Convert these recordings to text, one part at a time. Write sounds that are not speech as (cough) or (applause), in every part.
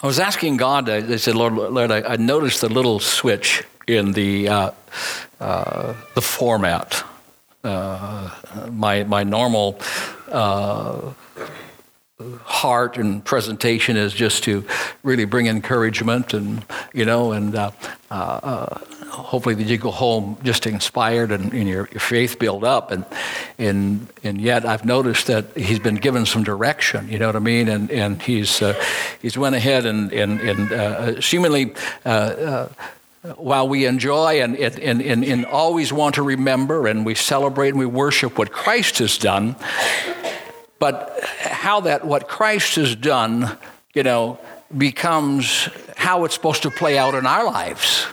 I was asking God, I said, Lord, Lord I, I noticed the little switch in the, uh, uh, the format. Uh, my, my normal uh, heart and presentation is just to really bring encouragement and, you know, and uh, uh, hopefully that you go home just inspired and, and your, your, faith build up. And, and, and yet I've noticed that he's been given some direction, you know what I mean? And, and he's, uh, he's went ahead and, and, and uh, seemingly uh, uh while we enjoy and, and, and, and always want to remember and we celebrate and we worship what Christ has done, but how that what Christ has done, you know, becomes how it's supposed to play out in our lives.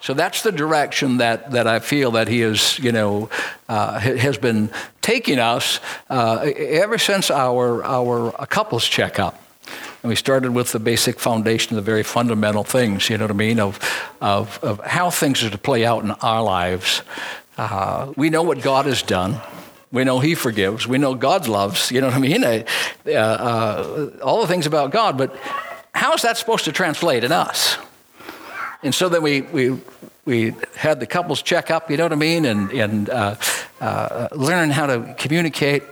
So that's the direction that, that I feel that he is, you know, uh, has been taking us uh, ever since our, our couples checkup. And we started with the basic foundation, the very fundamental things, you know what I mean, of, of, of how things are to play out in our lives. Uh, we know what God has done. We know He forgives. We know God loves. You know what I mean? Uh, uh, all the things about God, but how is that supposed to translate in us? And so then we, we, we had the couples check up, you know what I mean, and, and uh, uh, learn how to communicate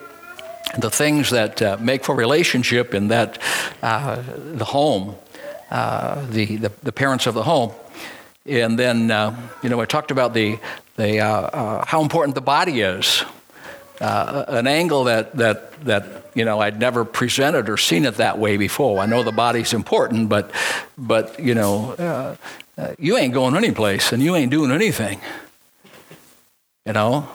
the things that uh, make for relationship in that uh, the home, uh, the, the, the, parents of the home. And then, uh, you know, I talked about the, the, how important the body is. An angle that, that, that you know I'd never presented or seen it that way before. I know the body's important, but but you know uh, uh, you ain't going anyplace and you ain't doing anything. You know?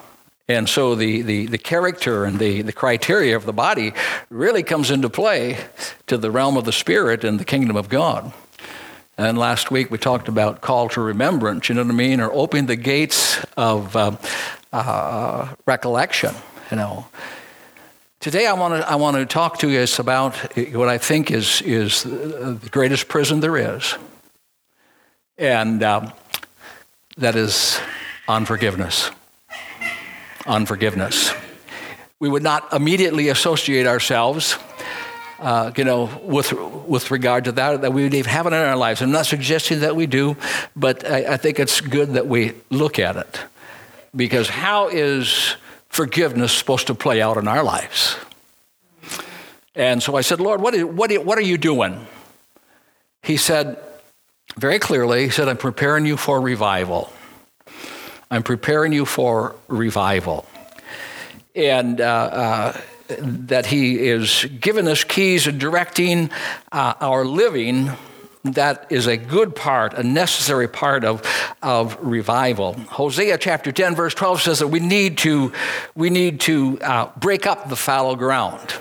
And so the, the, the character and the, the criteria of the body really comes into play to the realm of the spirit and the kingdom of God. And last week we talked about call to remembrance, you know what I mean? Or opening the gates of uh, uh, recollection, you know. Today I want to I want to talk to you about what I think is is the greatest prison there is, and um, that is unforgiveness. Unforgiveness. We would not immediately associate ourselves, uh, you know, with with regard to that that we would even have it in our lives. I'm not suggesting that we do, but I, I think it's good that we look at it, because how is forgiveness supposed to play out in our lives? And so I said, Lord, what, is, what, what are you doing? He said, very clearly, he said, I'm preparing you for revival. I'm preparing you for revival. And uh, uh, that he is giving us keys and directing uh, our living that is a good part, a necessary part of, of revival. Hosea chapter 10, verse 12 says that we need to, we need to uh, break up the fallow ground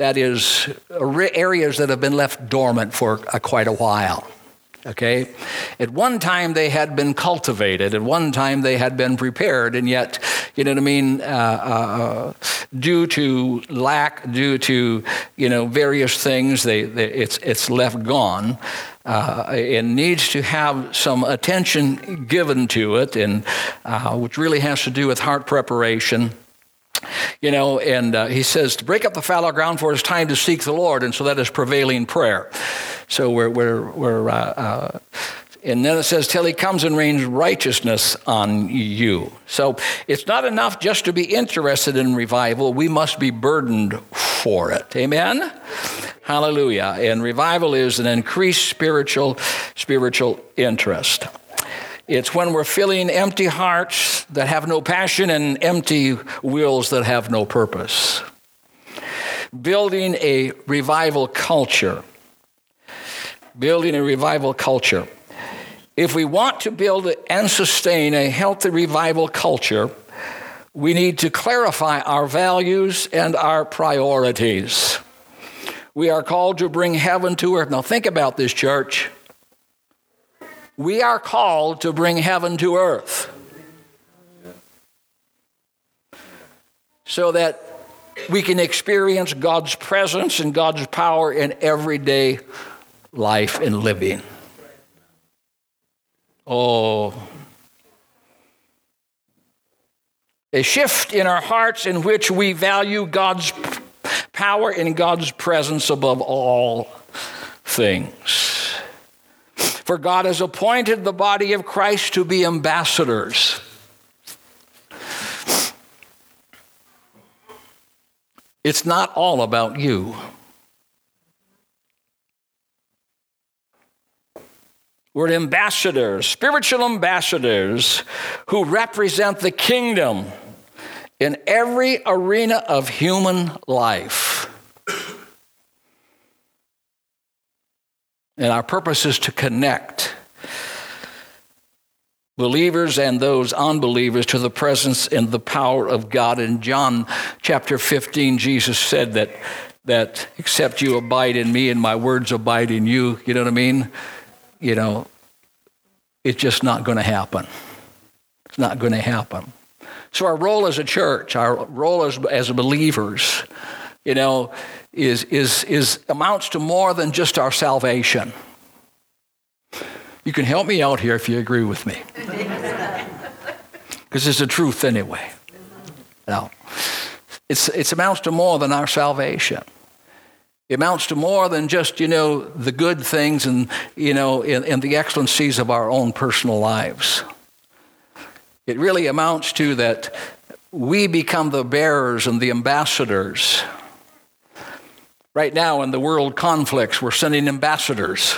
that is, areas that have been left dormant for a, quite a while. Okay? At one time they had been cultivated, at one time they had been prepared, and yet, you know what I mean, uh, uh, due to lack, due to, you know, various things, they, they it's, it's left gone. Uh, it needs to have some attention given to it, and uh, which really has to do with heart preparation you know, and uh, he says to break up the fallow ground for it's time to seek the Lord, and so that is prevailing prayer. So we're, we're, we're uh, uh, and then it says, till he comes and rains righteousness on you. So it's not enough just to be interested in revival, we must be burdened for it. Amen? Hallelujah. And revival is an increased spiritual, spiritual interest. It's when we're filling empty hearts that have no passion and empty wills that have no purpose. Building a revival culture. Building a revival culture. If we want to build and sustain a healthy revival culture, we need to clarify our values and our priorities. We are called to bring heaven to earth. Now, think about this, church. We are called to bring heaven to earth so that we can experience God's presence and God's power in everyday life and living. Oh, a shift in our hearts in which we value God's power and God's presence above all things. For God has appointed the body of Christ to be ambassadors. It's not all about you. We're ambassadors, spiritual ambassadors who represent the kingdom in every arena of human life. And our purpose is to connect believers and those unbelievers to the presence and the power of God. In John chapter 15, Jesus said that, that except you abide in me and my words abide in you, you know what I mean? You know, it's just not going to happen. It's not going to happen. So, our role as a church, our role as, as believers, you know, is, is, is amounts to more than just our salvation. You can help me out here if you agree with me. Because it's the truth anyway. Now, it's, it amounts to more than our salvation. It amounts to more than just, you know, the good things and, you know, and, and the excellencies of our own personal lives. It really amounts to that we become the bearers and the ambassadors. Right now, in the world conflicts, we're sending ambassadors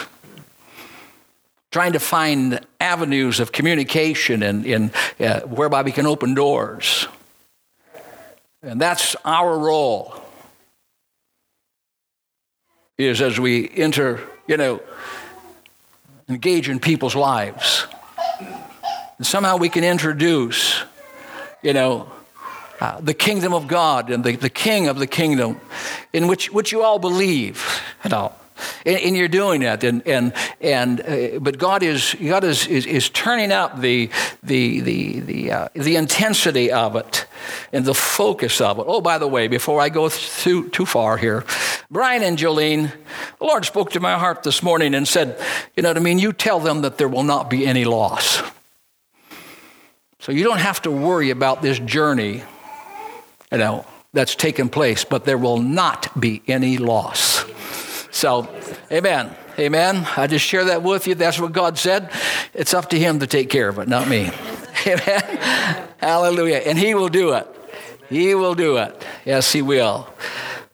trying to find avenues of communication and, and uh, whereby we can open doors. And that's our role is as we enter, you know, engage in people's lives. And somehow we can introduce, you know, uh, the kingdom of God and the, the king of the kingdom in which, which you all believe. You know. And, and, you're doing that, and and and uh, but God is God is, is, is turning up the the the the uh, the intensity of it and the focus of it. Oh, by the way, before I go too too far here, Brian and Jolene, the Lord spoke to my heart this morning and said, you know what I mean. You tell them that there will not be any loss. So you don't have to worry about this journey, you know, that's taken place, but there will not be any loss. So, amen. Amen. I just share that with you. That's what God said. It's up to Him to take care of it, not me. (laughs) Amen. Hallelujah. And He will do it. He will do it. Yes, He will.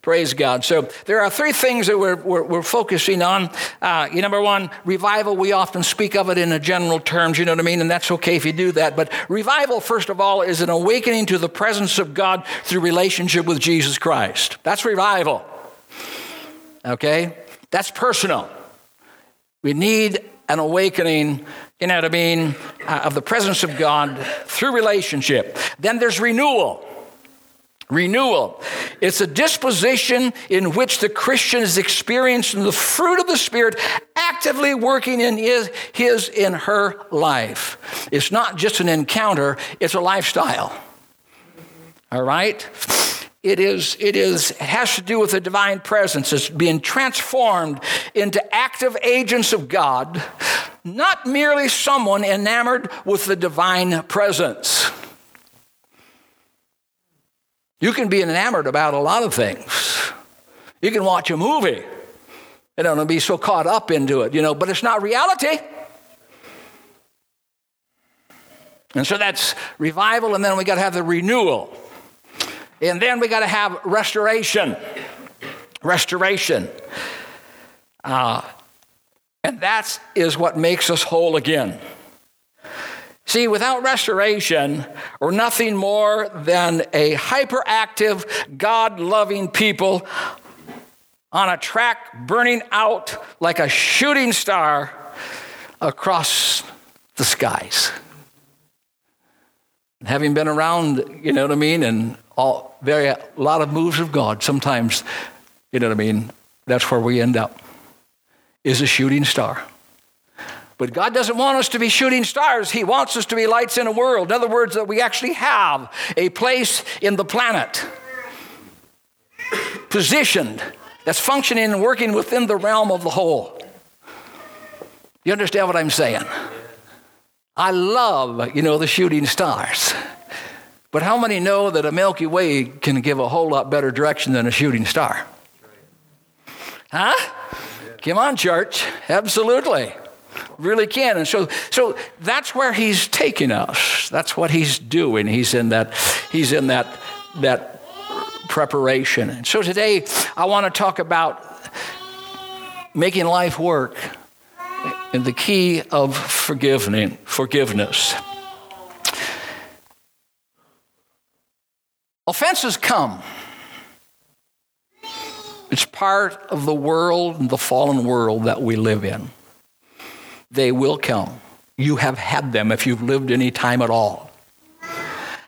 Praise God. So there are three things that we're, we're, we're focusing on. Uh, number one, revival. We often speak of it in a general terms, you know what I mean? And that's okay if you do that. But revival, first of all, is an awakening to the presence of God through relationship with Jesus Christ. That's revival. Okay? That's personal. We need an awakening, you know what I mean, uh, of the presence of God through relationship. Then there's renewal. Renewal. It's a disposition in which the Christian is experiencing the fruit of the Spirit actively working in his, his in her life. It's not just an encounter, it's a lifestyle. All right? It is, it is, it has to do with the divine presence. It's being transformed into active agents of God, not merely someone enamored with the divine presence. You can be enamored about a lot of things. You can watch a movie and don't be so caught up into it, you know, but it's not reality. And so that's revival, and then we got to have the renewal. And then we got to have restoration. Restoration. Uh, and that is what makes us whole again. See, without restoration, we're nothing more than a hyperactive, God loving people on a track burning out like a shooting star across the skies. Having been around, you know what I mean, and all very a lot of moves of God, sometimes, you know what I mean, that's where we end up. Is a shooting star. But God doesn't want us to be shooting stars. He wants us to be lights in a world. In other words, that we actually have a place in the planet positioned that's functioning and working within the realm of the whole. You understand what I'm saying? I love, you know, the shooting stars. But how many know that a Milky Way can give a whole lot better direction than a shooting star? Huh? Come on, church. Absolutely. Really can. And so, so that's where he's taking us. That's what he's doing. He's in that, he's in that, that preparation. And so today I want to talk about making life work and the key of forgiving, forgiveness. Offenses come. It's part of the world the fallen world that we live in. They will come. You have had them if you've lived any time at all.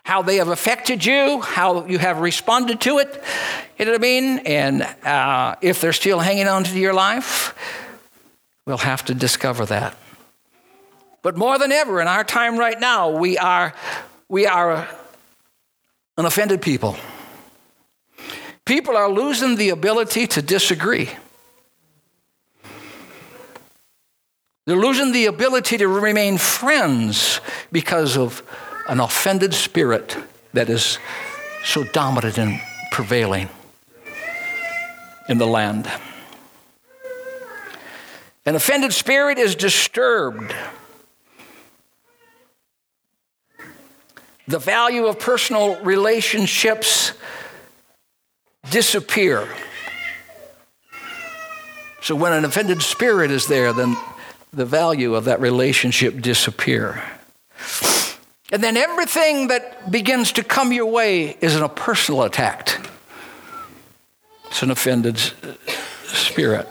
How they have affected you, how you have responded to it, you know what I mean? And uh, if they're still hanging on to your life, we'll have to discover that. But more than ever in our time right now, we are, we are an offended people. People are losing the ability to disagree. They're losing the ability to remain friends because of an offended spirit that is so dominant and prevailing in the land. An offended spirit is disturbed the value of personal relationships disappear. So when an offended spirit is there, then the value of that relationship disappear. And then everything that begins to come your way is a personal attack. It's an offended spirit.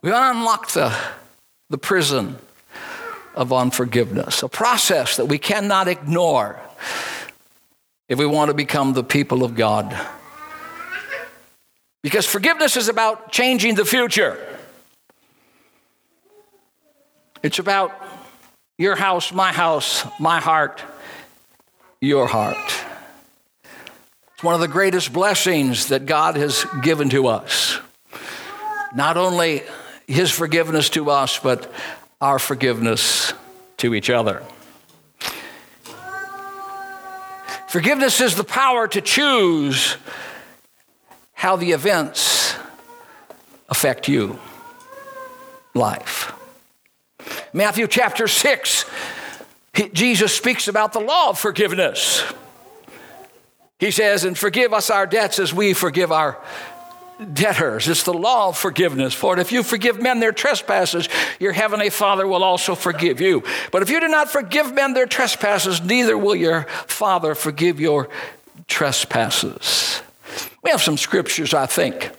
We unlock the, the prison of unforgiveness, a process that we cannot ignore if we want to become the people of God. Because forgiveness is about changing the future. It's about your house, my house, my heart, your heart. It's one of the greatest blessings that God has given to us. Not only His forgiveness to us, but our forgiveness to each other. Forgiveness is the power to choose how the events affect you, life. Matthew chapter 6, Jesus speaks about the law of forgiveness. He says, And forgive us our debts as we forgive our debtors. It's the law of forgiveness. For if you forgive men their trespasses, your heavenly Father will also forgive you. But if you do not forgive men their trespasses, neither will your Father forgive your trespasses. We have some scriptures, I think.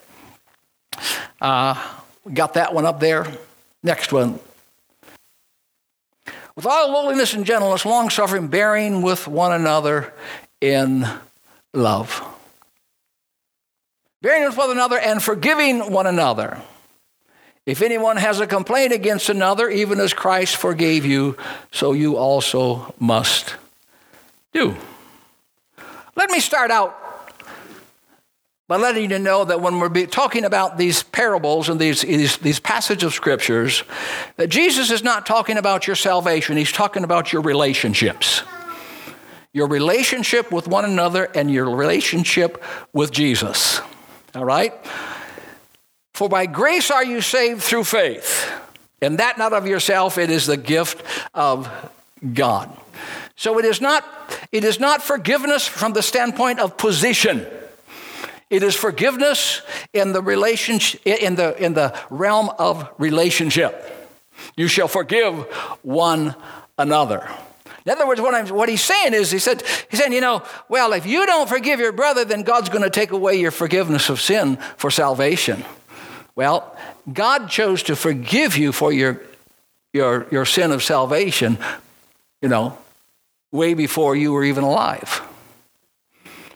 Uh, we got that one up there. Next one. With all lowliness and gentleness, long suffering, bearing with one another in love bearing with one another and forgiving one another. If anyone has a complaint against another, even as Christ forgave you, so you also must do. Let me start out by letting you know that when we're talking about these parables and these, these, these passages of scriptures, that Jesus is not talking about your salvation, he's talking about your relationships. Your relationship with one another and your relationship with Jesus. All right? For by grace are you saved through faith, and that not of yourself, it is the gift of God. So it is not, it is not forgiveness from the standpoint of position. It is forgiveness in the relationship in the in the realm of relationship. You shall forgive one another. In other words, what, what he's saying is, he said, he's saying, you know, well, if you don't forgive your brother, then God's going to take away your forgiveness of sin for salvation. Well, God chose to forgive you for your, your, your sin of salvation, you know, way before you were even alive.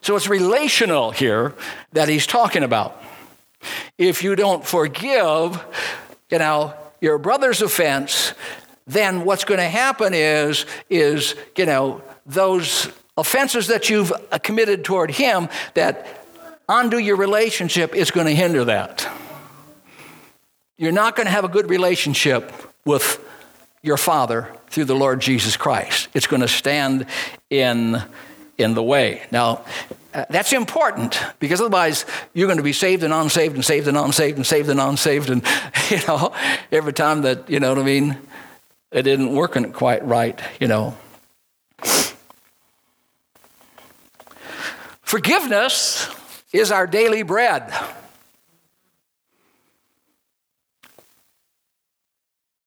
So it's relational here that he's talking about. If you don't forgive, you know, your brother's offense, then what's going to happen is, is, you know, those offenses that you've uh, committed toward him that undo your relationship is going to hinder that. You're not going to have a good relationship with your Father through the Lord Jesus Christ. It's going to stand in, in the way. Now, uh, that's important because otherwise you're going to be saved and unsaved and saved and unsaved and saved and unsaved. And, (laughs) you know, every time that, you know what I mean, it isn't working quite right, you know. Forgiveness is our daily bread.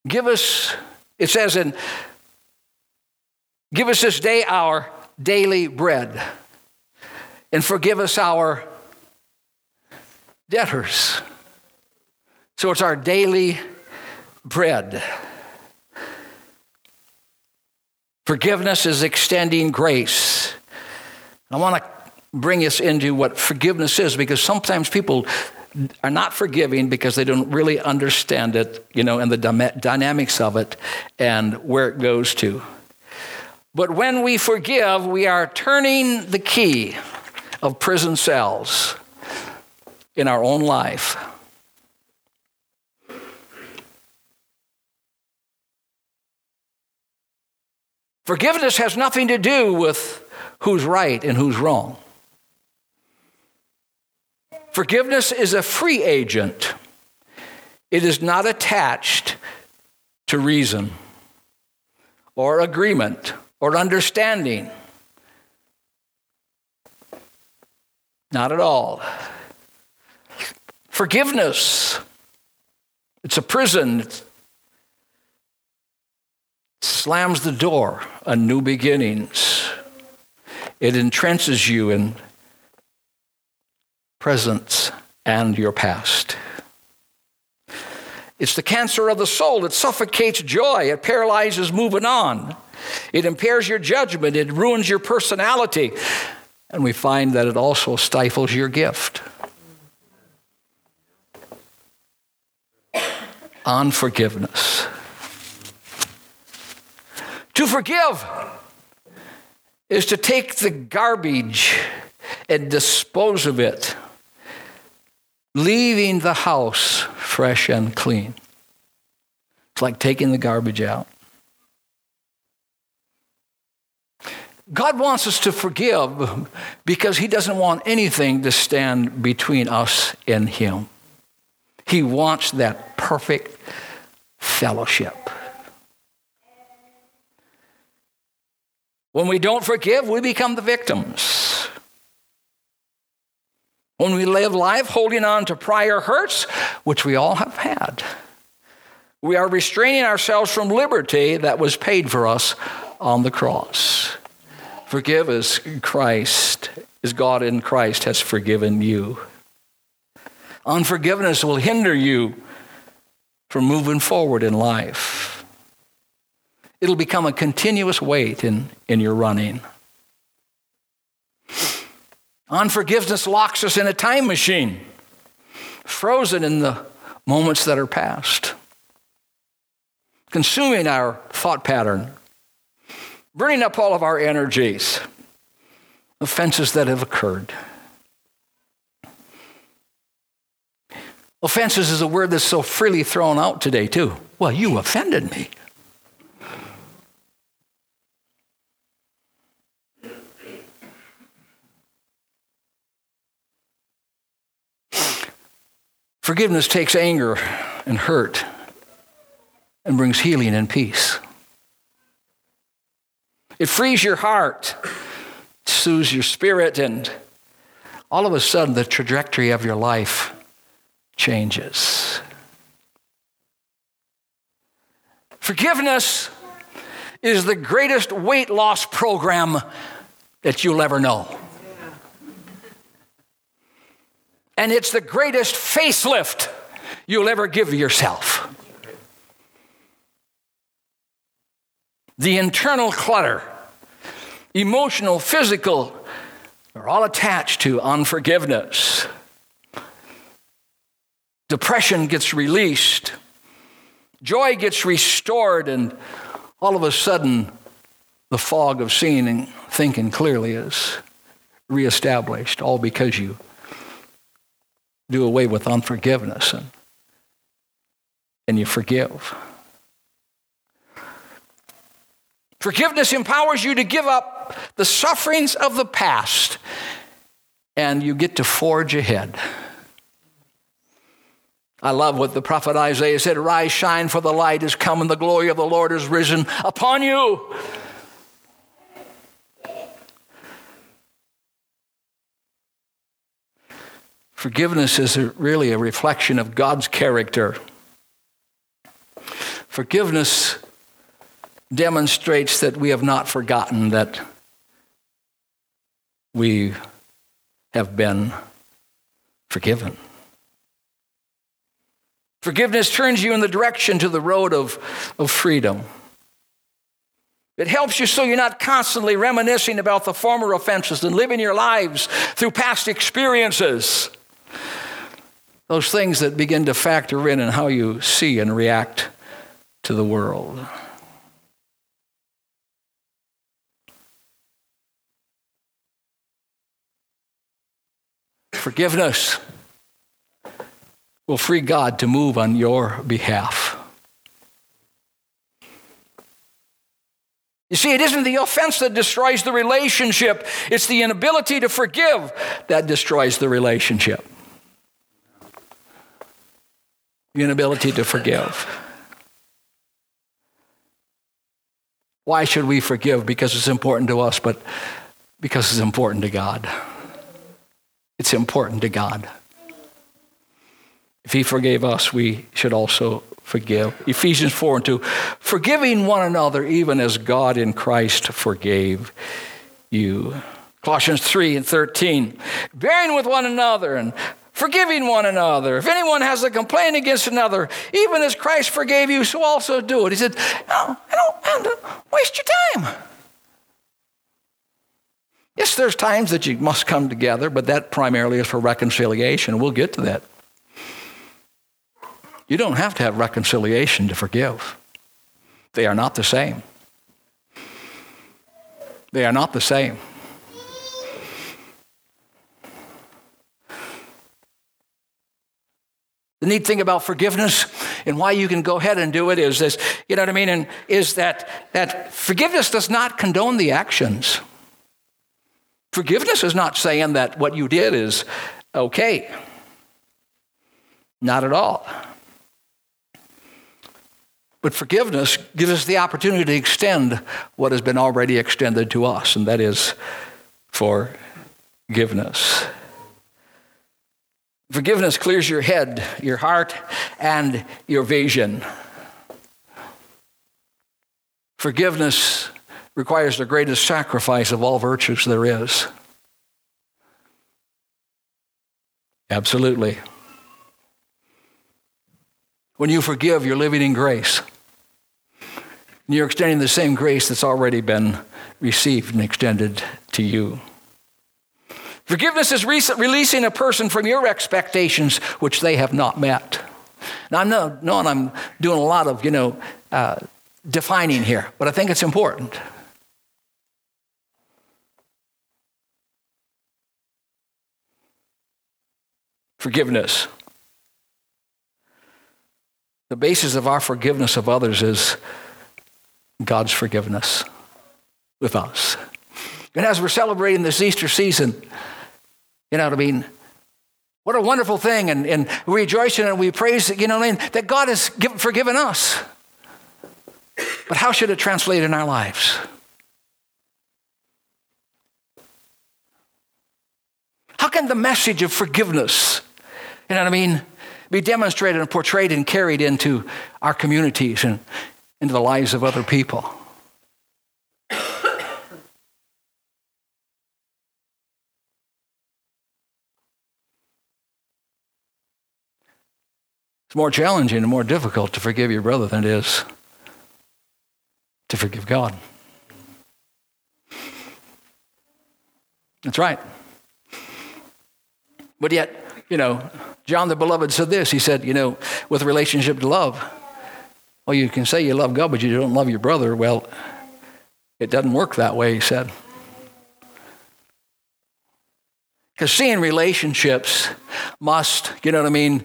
Give us, it says in, give us this day our daily bread and forgive us our debtors. So it's our daily bread. Forgiveness is extending grace. I want to bring us into what forgiveness is because sometimes people are not forgiving because they don't really understand it, you know, and the dynamics of it and where it goes to. But when we forgive, we are turning the key of prison cells in our own life. Forgiveness has nothing to do with who's right and who's wrong. Forgiveness is a free agent, it is not attached to reason or agreement or understanding. Not at all. Forgiveness. It's a prison. It slams the door on new beginnings. It entrenches you in presence and your past. It's the cancer of the soul. It suffocates joy. It paralyzes moving on. It impairs your judgment. It ruins your personality. And we find that it also stifles your gift. Unforgiveness. To forgive is to take the garbage and dispose of it, leaving the house fresh and clean. It's like taking the garbage out. God wants us to forgive because He doesn't want anything to stand between us and Him. He wants that perfect fellowship. When we don't forgive, we become the victims. When we live life holding on to prior hurts, which we all have had, we are restraining ourselves from liberty that was paid for us on the cross. Forgive as Christ, as God in Christ has forgiven you. Unforgiveness will hinder you from moving forward in life. It'll become a continuous weight in, in your running. Unforgiveness locks us in a time machine, frozen in the moments that are past, consuming our thought pattern, burning up all of our energies, offenses that have occurred. Offenses is a word that's so freely thrown out today, too. Well, you offended me. Forgiveness takes anger and hurt and brings healing and peace. It frees your heart, soothes your spirit, and all of a sudden the trajectory of your life changes. Forgiveness is the greatest weight loss program that you'll ever know. And it's the greatest facelift you'll ever give yourself. The internal clutter, emotional, physical, are all attached to unforgiveness. Depression gets released, joy gets restored, and all of a sudden, the fog of seeing and thinking clearly is reestablished, all because you do away with unforgiveness and, and you forgive. Forgiveness empowers you to give up the sufferings of the past and you get to forge ahead. I love what the prophet Isaiah said Rise, shine, for the light is come, and the glory of the Lord is risen upon you. Forgiveness is really a reflection of God's character. Forgiveness demonstrates that we have not forgotten that we have been forgiven. Forgiveness turns you in the direction to the road of, of freedom. It helps you so you're not constantly reminiscing about the former offenses and living your lives through past experiences. Those things that begin to factor in in how you see and react to the world. Forgiveness will free God to move on your behalf. You see, it isn't the offense that destroys the relationship, it's the inability to forgive that destroys the relationship. The inability to forgive. Why should we forgive? Because it's important to us, but because it's important to God. It's important to God. If He forgave us, we should also forgive. Ephesians 4 and 2 forgiving one another, even as God in Christ forgave you. Colossians 3 and 13 bearing with one another and forgiving one another. If anyone has a complaint against another, even as Christ forgave you, so also do it. He said, No, I don't waste your time. Yes, there's times that you must come together, but that primarily is for reconciliation. We'll get to that. You don't have to have reconciliation to forgive. They are not the same. They are not the same. The neat thing about forgiveness and why you can go ahead and do it is this, you know what I mean? And is that, that forgiveness does not condone the actions. Forgiveness is not saying that what you did is okay. Not at all. But forgiveness gives us the opportunity to extend what has been already extended to us, and that is forgiveness. Forgiveness clears your head, your heart, and your vision. Forgiveness requires the greatest sacrifice of all virtues there is. Absolutely. When you forgive, you're living in grace. You're extending the same grace that's already been received and extended to you. Forgiveness is re- releasing a person from your expectations which they have not met. Now, I'm knowing I'm doing a lot of, you know, uh, defining here, but I think it's important. Forgiveness. The basis of our forgiveness of others is God's forgiveness with us. And as we're celebrating this Easter season, you know what I mean? What a wonderful thing. And, and we rejoice in it and we praise, you know what I mean? That God has given, forgiven us. But how should it translate in our lives? How can the message of forgiveness you know what I mean? Be demonstrated and portrayed and carried into our communities and into the lives of other people. It's more challenging and more difficult to forgive your brother than it is to forgive God. That's right. But yet, you know, John the Beloved said this. He said, you know, with relationship to love, well, you can say you love God, but you don't love your brother. Well, it doesn't work that way, he said. Because seeing relationships must, you know what I mean,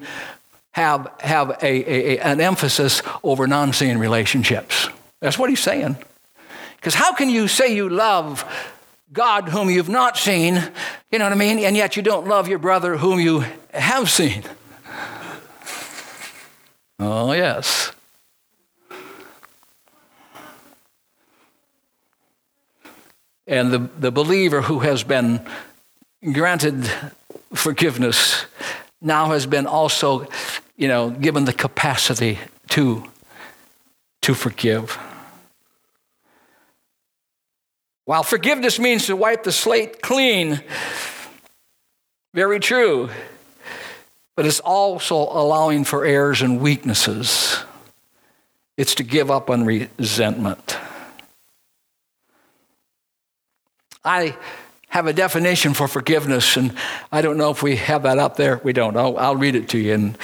have, have a, a, an emphasis over non seeing relationships. That's what he's saying. Because how can you say you love God whom you've not seen, you know what I mean, and yet you don't love your brother whom you have seen? Oh, yes. And the, the believer who has been granted forgiveness now has been also, you know, given the capacity to, to forgive. While forgiveness means to wipe the slate clean, very true, but it's also allowing for errors and weaknesses. It's to give up on resentment. I have a definition for forgiveness, and I don't know if we have that up there. We don't. I'll, I'll read it to you. And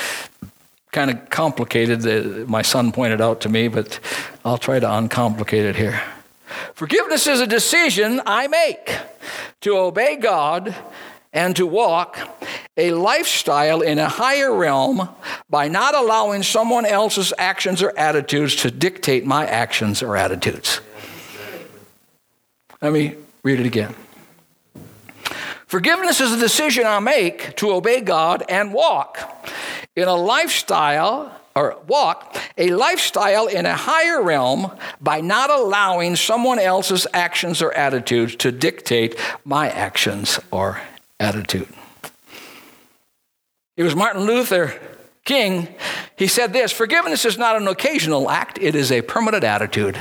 kind of complicated, my son pointed out to me, but I'll try to uncomplicate it here. Forgiveness is a decision I make to obey God and to walk a lifestyle in a higher realm by not allowing someone else's actions or attitudes to dictate my actions or attitudes. Let me read it again. Forgiveness is a decision I make to obey God and walk in a lifestyle or walk a lifestyle in a higher realm by not allowing someone else's actions or attitudes to dictate my actions or attitude. It was Martin Luther King. He said this Forgiveness is not an occasional act, it is a permanent attitude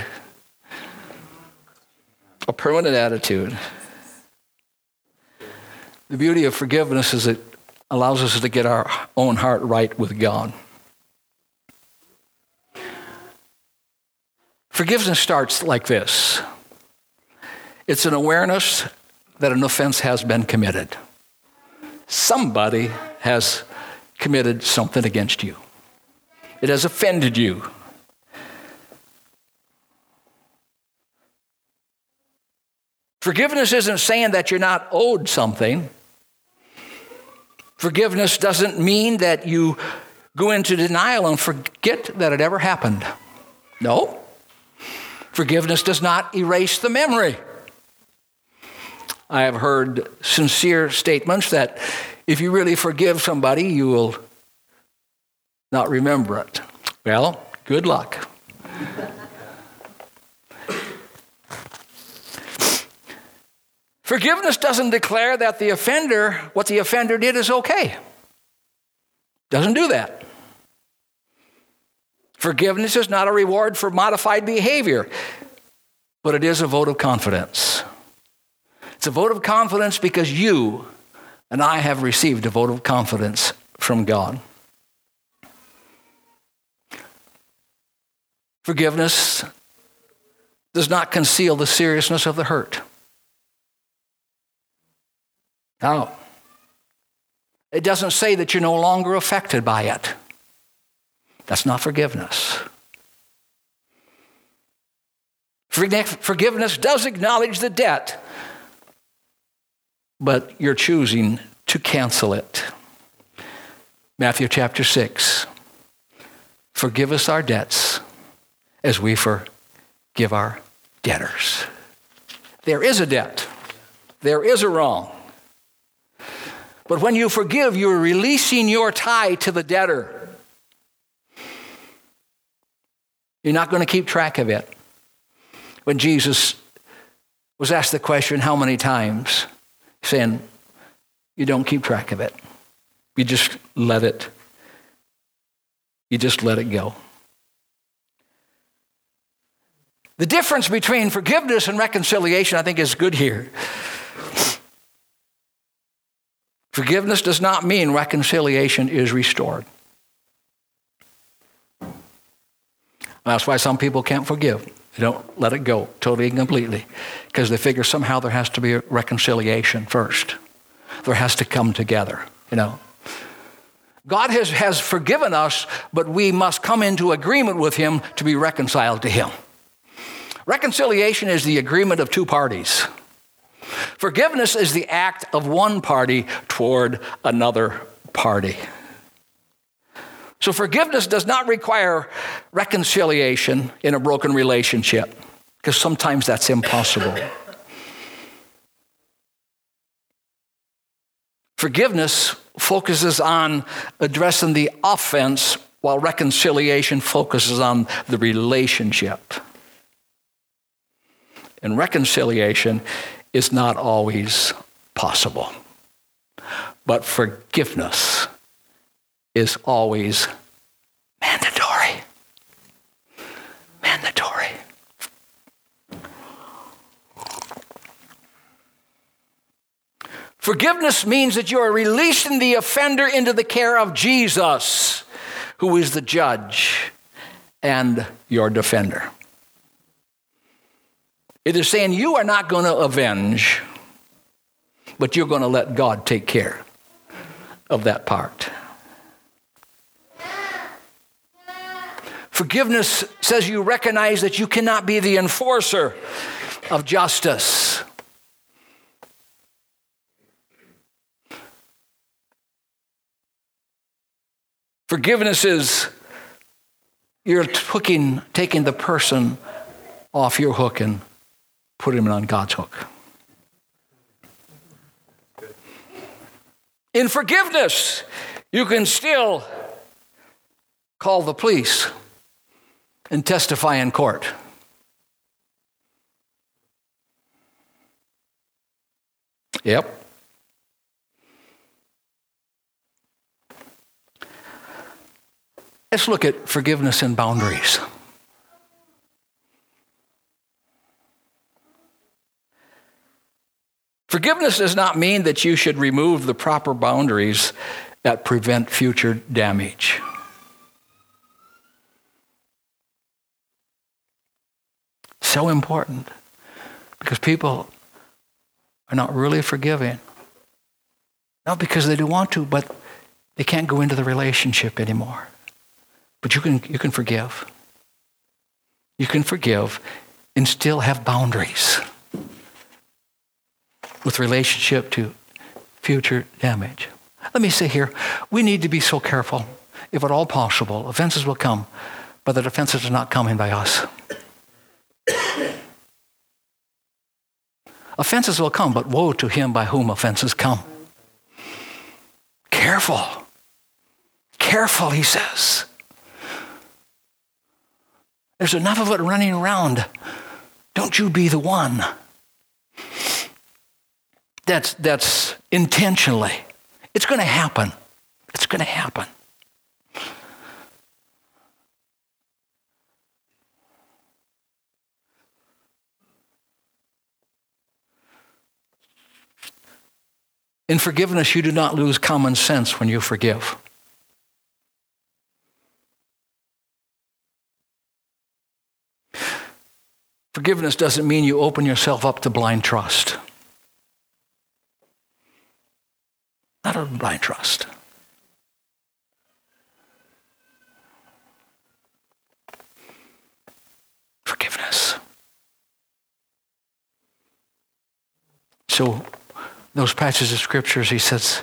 a permanent attitude. The beauty of forgiveness is it allows us to get our own heart right with God. Forgiveness starts like this it's an awareness that an offense has been committed. Somebody has committed something against you, it has offended you. Forgiveness isn't saying that you're not owed something. Forgiveness doesn't mean that you go into denial and forget that it ever happened. No. Forgiveness does not erase the memory. I have heard sincere statements that if you really forgive somebody, you will not remember it. Well, good luck. Forgiveness doesn't declare that the offender, what the offender did is okay. Doesn't do that. Forgiveness is not a reward for modified behavior, but it is a vote of confidence. It's a vote of confidence because you and I have received a vote of confidence from God. Forgiveness does not conceal the seriousness of the hurt. No. It doesn't say that you're no longer affected by it. That's not forgiveness. Forgiveness does acknowledge the debt, but you're choosing to cancel it. Matthew chapter 6. Forgive us our debts as we forgive our debtors. There is a debt, there is a wrong. But when you forgive, you're releasing your tie to the debtor. You're not going to keep track of it. When Jesus was asked the question, How many times? saying, You don't keep track of it. You just let it, you just let it go. The difference between forgiveness and reconciliation, I think, is good here. Forgiveness does not mean reconciliation is restored. That's why some people can't forgive. They don't let it go totally and completely because they figure somehow there has to be a reconciliation first. There has to come together, you know. God has, has forgiven us, but we must come into agreement with Him to be reconciled to Him. Reconciliation is the agreement of two parties. Forgiveness is the act of one party toward another party. So, forgiveness does not require reconciliation in a broken relationship. because sometimes that's impossible. Forgiveness focuses on addressing the offense, while reconciliation focuses on the relationship. And reconciliation is not always possible, but forgiveness is always mandatory. Mandatory. Forgiveness means that you are releasing the offender into the care of Jesus, who is the judge and your defender. It is saying you are not going to avenge, but you're going to let God take care of that part. Forgiveness says you recognize that you cannot be the enforcer of justice. Forgiveness is you're hooking, taking the person off your hook and putting him on God's hook. In forgiveness, you can still call the police and testify in court. Yep. Let's look at forgiveness and boundaries. Forgiveness does not mean that you should remove the proper boundaries that prevent future damage. So important because people are not really forgiving. Not because they don't want to, but they can't go into the relationship anymore. But you can, you can forgive. You can forgive and still have boundaries with relationship to future damage. Let me say here, we need to be so careful. If at all possible, offenses will come, but the offenses are not coming by us. Offenses will come, but woe to him by whom offenses come. Careful. Careful, he says. There's enough of it running around. Don't you be the one. That's, that's intentionally. It's going to happen. It's going to happen. In forgiveness, you do not lose common sense when you forgive. Forgiveness doesn't mean you open yourself up to blind trust. Not a blind trust. Forgiveness. So, those patches of scriptures, he says,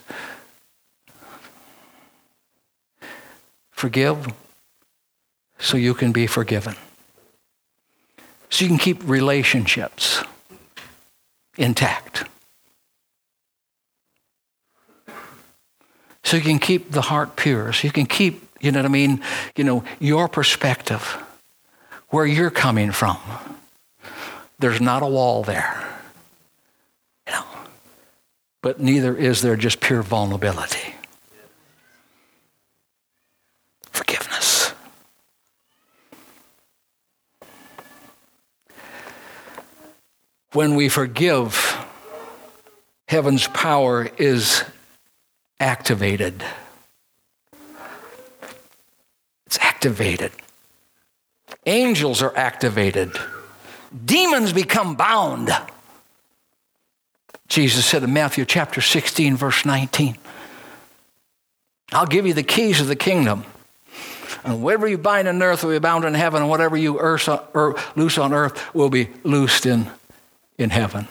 forgive so you can be forgiven so you can keep relationships intact. So you can keep the heart pure. So you can keep, you know what I mean, you know, your perspective, where you're coming from. There's not a wall there. But neither is there just pure vulnerability. Forgiveness. When we forgive, heaven's power is activated. It's activated. Angels are activated. Demons become bound. Jesus said in Matthew chapter 16, verse 19, I'll give you the keys of the kingdom. And whatever you bind on earth will be bound in heaven, and whatever you er, loose on earth will be loosed in in heaven.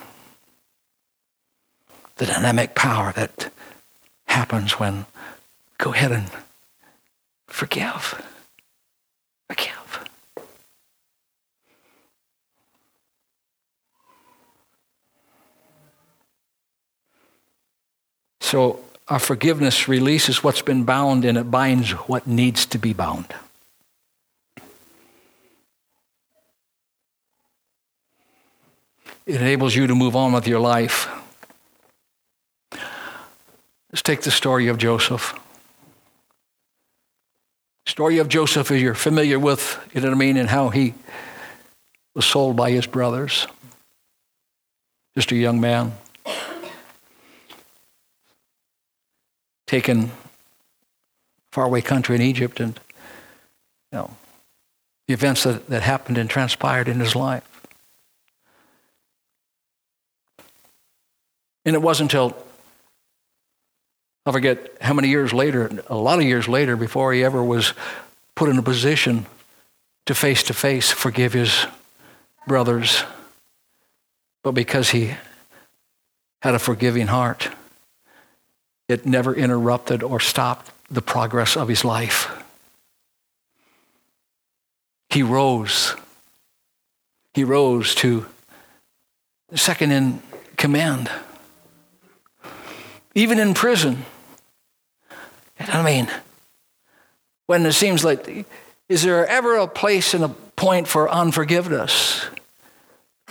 The dynamic power that happens when go ahead and forgive. Forgive. So our forgiveness releases what's been bound and it binds what needs to be bound. It enables you to move on with your life. Let's take the story of Joseph. Story of Joseph is you're familiar with, you know what I mean, and how he was sold by his brothers. Just a young man. Taken faraway country in Egypt and you know the events that, that happened and transpired in his life. And it wasn't until I forget how many years later, a lot of years later, before he ever was put in a position to face to face forgive his brothers. But because he had a forgiving heart, it never interrupted or stopped the progress of his life. He rose. He rose to second in command even in prison. I mean, when it seems like, is there ever a place and a point for unforgiveness?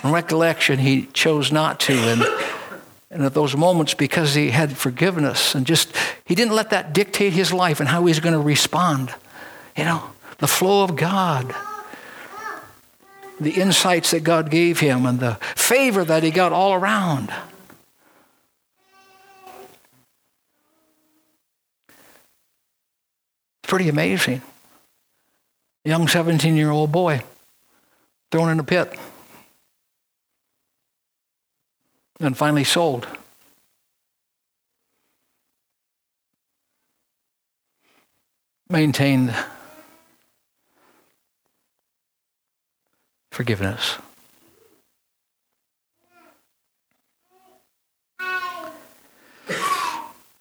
In recollection, he chose not to. And, and at those moments, because he had forgiveness and just, he didn't let that dictate his life and how he's going to respond. You know, the flow of God, the insights that God gave him, and the favor that he got all around. Pretty amazing. Young 17 year old boy thrown in a pit and finally sold. Maintained forgiveness.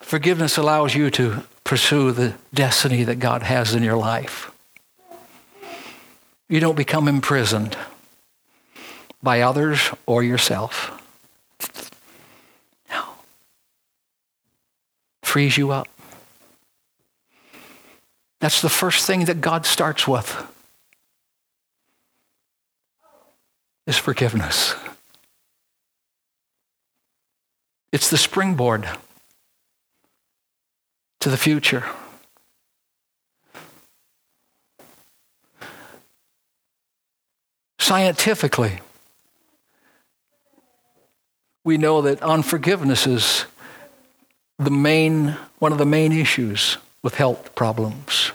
Forgiveness allows you to pursue the destiny that God has in your life. You don't become imprisoned by others or yourself. Frees you up. That's the first thing that God starts with. Is forgiveness. It's the springboard to the future. Scientifically, we know that unforgiveness is the main, one of the main issues with health problems.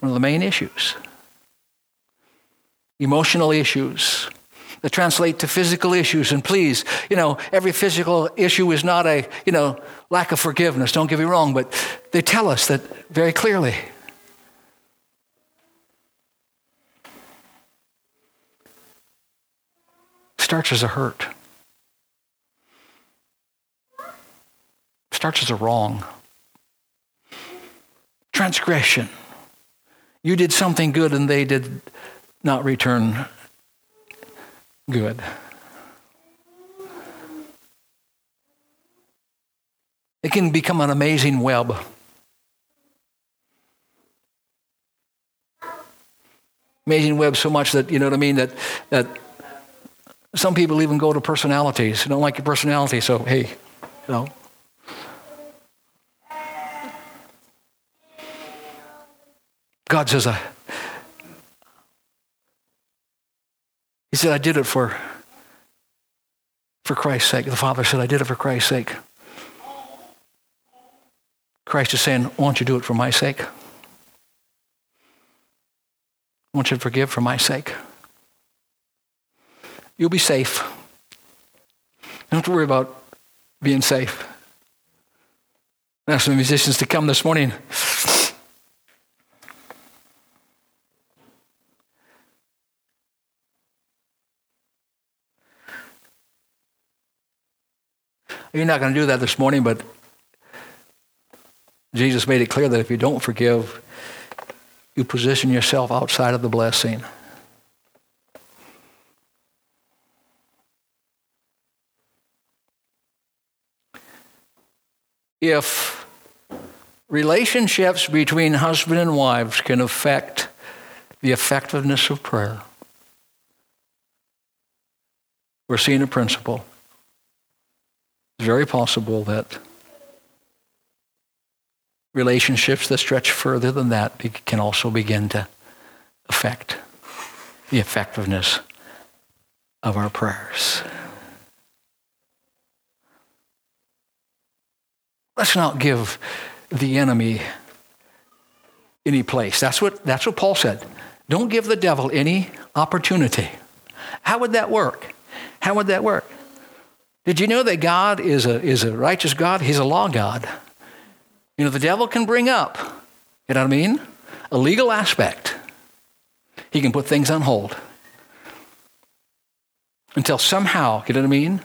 One of the main issues. Emotional issues, that translate to physical issues. And please, you know, every physical issue is not a, you know, lack of forgiveness. Don't get me wrong, but they tell us that very clearly. Starts as a hurt. Starts as a wrong. Transgression. You did something good and they did not return good. It can become an amazing web. Amazing web so much that, you know what I mean, that, that some people even go to personalities. don't like your personality, so hey, you know. God says, I, He said, I did it for, for Christ's sake. The Father said, I did it for Christ's sake. Christ is saying, Why don't you do it for my sake? I want you forgive for my sake. You'll be safe. You don't have to worry about being safe. I asked the musicians to come this morning. You're not going to do that this morning, but Jesus made it clear that if you don't forgive, you position yourself outside of the blessing. if relationships between husband and wives can affect the effectiveness of prayer, we're seeing a principle. It's very possible that relationships that stretch further than that can also begin to affect the effectiveness of our prayers. Let's not give the enemy any place. That's what, that's what Paul said. Don't give the devil any opportunity. How would that work? How would that work? Did you know that God is a, is a righteous God? He's a law God. You know, the devil can bring up, you know what I mean? A legal aspect. He can put things on hold until somehow, you know what I mean?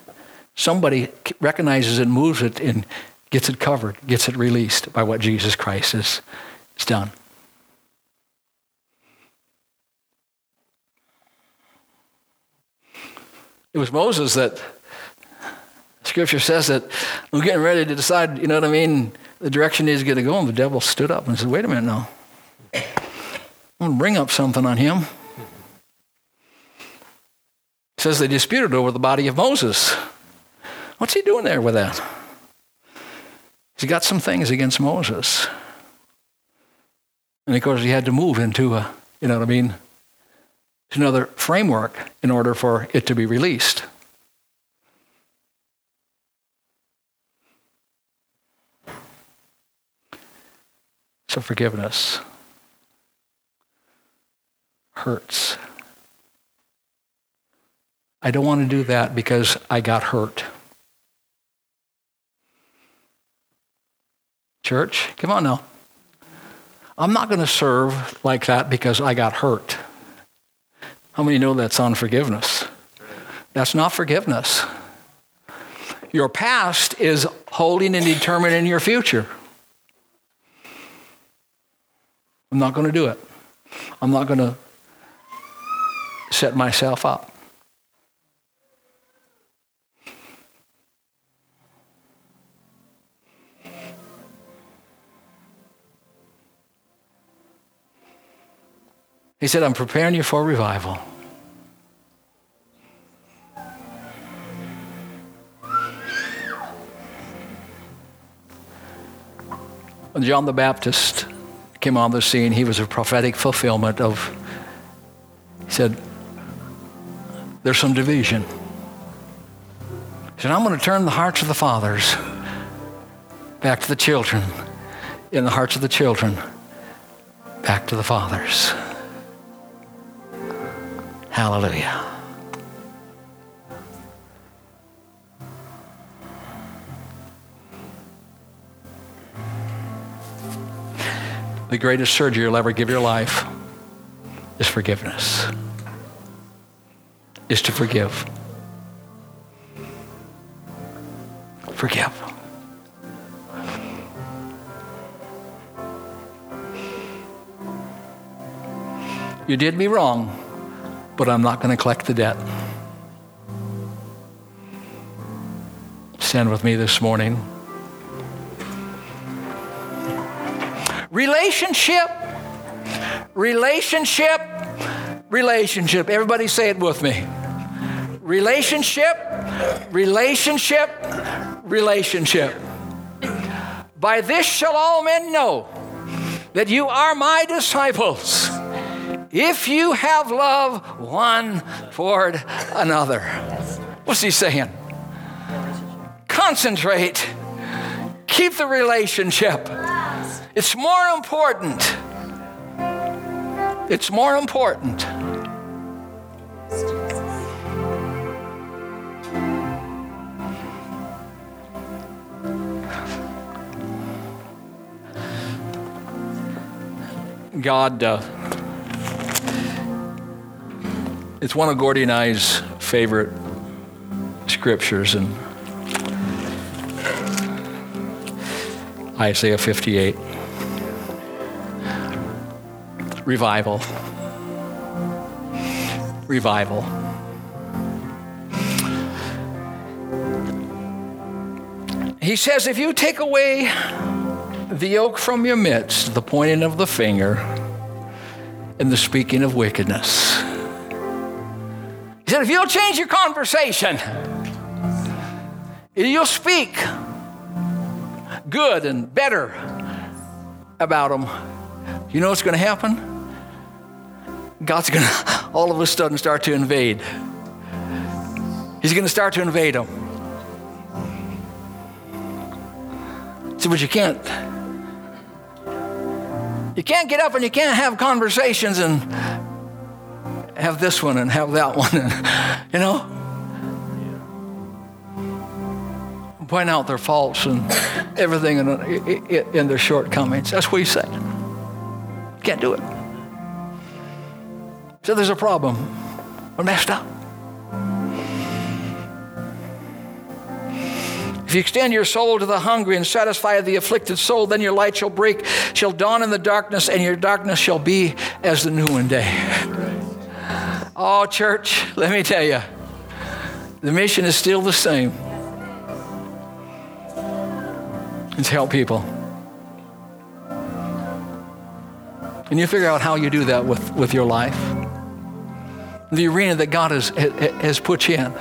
Somebody recognizes it, moves it, and gets it covered, gets it released by what Jesus Christ has, has done. It was Moses that Scripture says that we're getting ready to decide, you know what I mean, the direction he's going to go, and the devil stood up and said, wait a minute now. I'm going to bring up something on him. It says they disputed over the body of Moses. What's he doing there with that? He's got some things against Moses. And of course, he had to move into a, you know what I mean, another framework in order for it to be released. So, forgiveness hurts. I don't want to do that because I got hurt. Church, come on now. I'm not going to serve like that because I got hurt. How many know that's unforgiveness? That's not forgiveness. Your past is holding and determining your future. I'm not going to do it. I'm not going to set myself up. He said, I'm preparing you for revival. John the Baptist came on the scene, he was a prophetic fulfillment of, he said, there's some division. He said, I'm going to turn the hearts of the fathers back to the children, in the hearts of the children back to the fathers. Hallelujah. The greatest surgery you'll ever give your life is forgiveness, is to forgive. Forgive. You did me wrong but I'm not going to collect the debt. Stand with me this morning. Relationship, relationship, relationship. Everybody say it with me. Relationship, relationship, relationship. By this shall all men know that you are my disciples if you have love one toward another. What's he saying? Concentrate. Keep the relationship. It's more important. It's more important. God uh, it's one of Gordy and I's favorite scriptures in Isaiah 58. Revival. Revival. he says, if you take away the yoke from your midst, the pointing of the finger, and the speaking of wickedness. He said, if you'll change your conversation, you'll speak good and better about them, you know what's going to happen? God's going to all of a sudden start to invade. He's going to start to invade them. See, but you can't. You can't get up and you can't have conversations and have this one and have that one, and, (laughs) you know? Point out their faults and everything uh, in, in their shortcomings. That's what he said. Can't do it. So there's a problem. We're messed up. If you extend your soul to the hungry and satisfy the afflicted soul, then your light shall break, shall dawn in the darkness, and your darkness shall be as the noonday. Oh, church, let me tell you, the mission is still the same. It's help people. And you figure out how you do that with, with your life. The arena that God has, has put you in.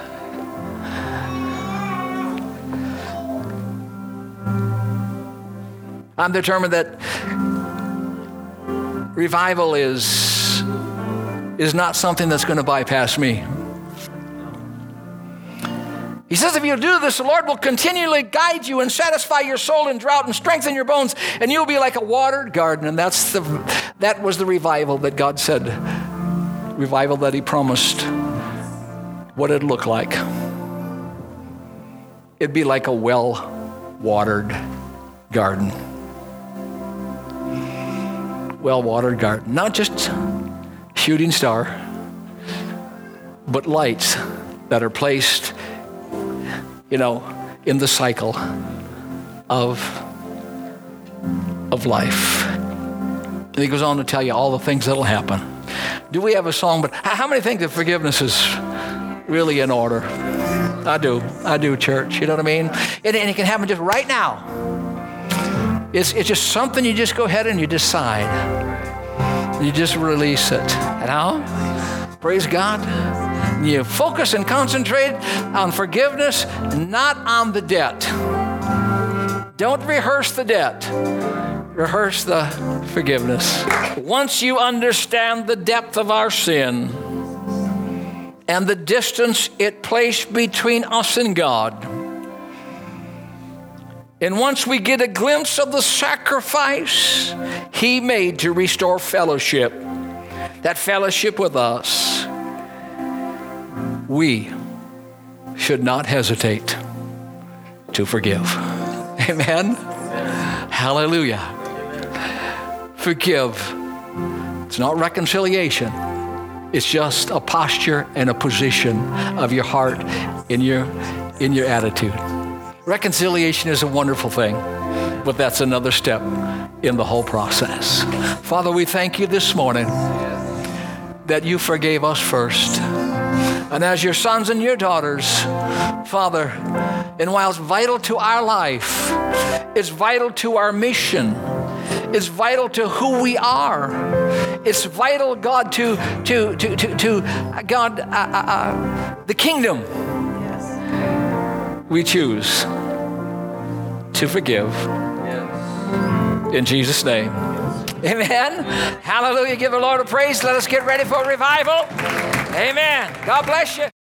I'm determined that revival is, is not something that's going to bypass me. He says, if you do this, the Lord will continually guide you and satisfy your soul in drought and strengthen your bones, and you'll be like a watered garden. And that's the, that was the revival that God said, revival that He promised, what it'd look like. It'd be like a well watered garden well watered garden. Not just shooting star, but lights that are placed, you know, in the cycle of, of life. And he goes on to tell you all the things that'll happen. Do we have a song? But how many think that forgiveness is really in order? I do. I do, church. You know what I mean? And, and it can happen just right now. It's, it's just something you just go ahead and you decide. You just release it. You know? Praise God. You focus and concentrate on forgiveness, not on the debt. Don't rehearse the debt. Rehearse the forgiveness. Once you understand the depth of our sin and the distance it placed between us and God, and once we get a glimpse of the sacrifice he made to restore fellowship, that fellowship with us, we should not hesitate to forgive. Amen. Hallelujah. Forgive. It's not reconciliation. It's just a posture and a position of your heart in your in your attitude. Reconciliation is a wonderful thing, but that's another step in the whole process. Father, we thank you this morning that you forgave us first. And as your sons and your daughters, Father, and while it's vital to our life, it's vital to our mission, it's vital to who we are. It's vital, God, to to to to, to uh, God, uh, uh, uh, the kingdom. We choose to forgive. In Jesus' name. Amen. Hallelujah. Give the Lord a praise. Let us get ready for revival. Amen. God bless you.